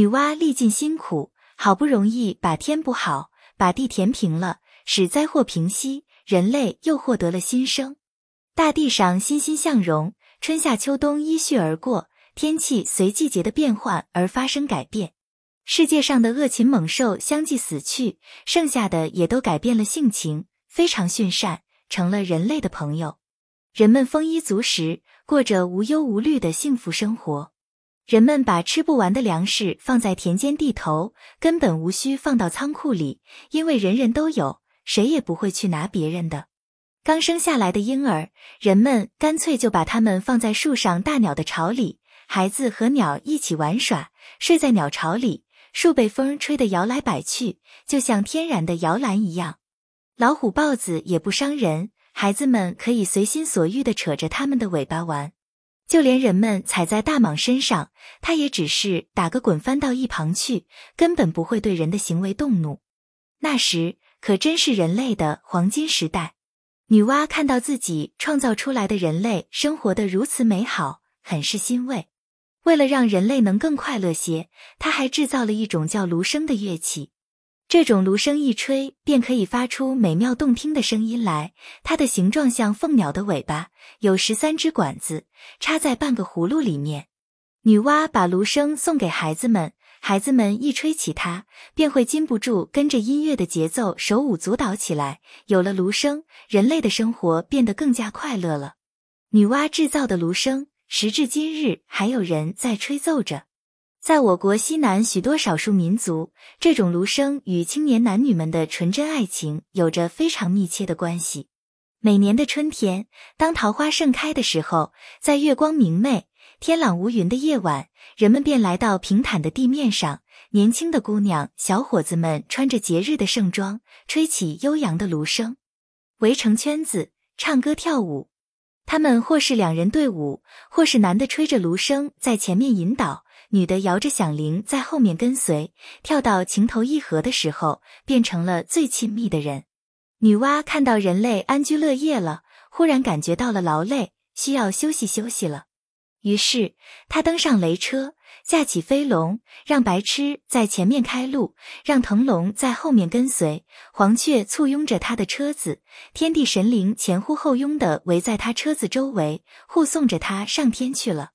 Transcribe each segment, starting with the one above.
女娲历尽辛苦，好不容易把天补好，把地填平了，使灾祸平息，人类又获得了新生。大地上欣欣向荣，春夏秋冬依序而过，天气随季节的变换而发生改变。世界上的恶禽猛兽相继死去，剩下的也都改变了性情，非常驯善，成了人类的朋友。人们丰衣足食，过着无忧无虑的幸福生活。人们把吃不完的粮食放在田间地头，根本无需放到仓库里，因为人人都有，谁也不会去拿别人的。刚生下来的婴儿，人们干脆就把它们放在树上大鸟的巢里，孩子和鸟一起玩耍，睡在鸟巢里。树被风吹得摇来摆去，就像天然的摇篮一样。老虎、豹子也不伤人，孩子们可以随心所欲地扯着它们的尾巴玩。就连人们踩在大蟒身上，它也只是打个滚翻到一旁去，根本不会对人的行为动怒。那时可真是人类的黄金时代。女娲看到自己创造出来的人类生活的如此美好，很是欣慰。为了让人类能更快乐些，他还制造了一种叫芦笙的乐器。这种芦笙一吹便可以发出美妙动听的声音来。它的形状像凤鸟的尾巴，有十三支管子插在半个葫芦里面。女娲把芦笙送给孩子们，孩子们一吹起它，便会禁不住跟着音乐的节奏手舞足蹈起来。有了芦笙，人类的生活变得更加快乐了。女娲制造的芦笙。时至今日，还有人在吹奏着。在我国西南许多少数民族，这种芦笙与青年男女们的纯真爱情有着非常密切的关系。每年的春天，当桃花盛开的时候，在月光明媚、天朗无云的夜晚，人们便来到平坦的地面上，年轻的姑娘、小伙子们穿着节日的盛装，吹起悠扬的芦笙，围成圈子，唱歌跳舞。他们或是两人对舞，或是男的吹着芦笙在前面引导，女的摇着响铃在后面跟随。跳到情投意合的时候，变成了最亲密的人。女娲看到人类安居乐业了，忽然感觉到了劳累，需要休息休息了。于是她登上雷车。架起飞龙，让白痴在前面开路，让腾龙在后面跟随。黄雀簇拥着他的车子，天地神灵前呼后拥的围在他车子周围，护送着他上天去了。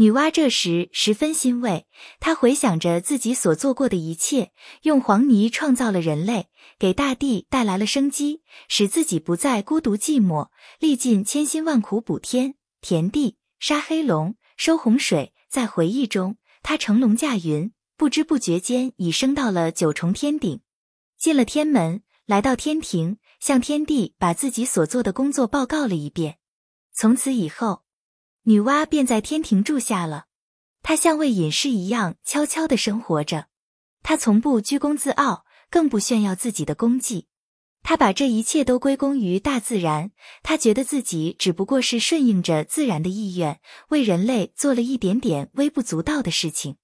女娲这时十分欣慰，她回想着自己所做过的一切，用黄泥创造了人类，给大地带来了生机，使自己不再孤独寂寞，历尽千辛万苦补天填地，杀黑龙，收洪水。在回忆中，他乘龙驾云，不知不觉间已升到了九重天顶，进了天门，来到天庭，向天帝把自己所做的工作报告了一遍。从此以后，女娲便在天庭住下了。她像位隐士一样悄悄的生活着，她从不居功自傲，更不炫耀自己的功绩。他把这一切都归功于大自然，他觉得自己只不过是顺应着自然的意愿，为人类做了一点点微不足道的事情。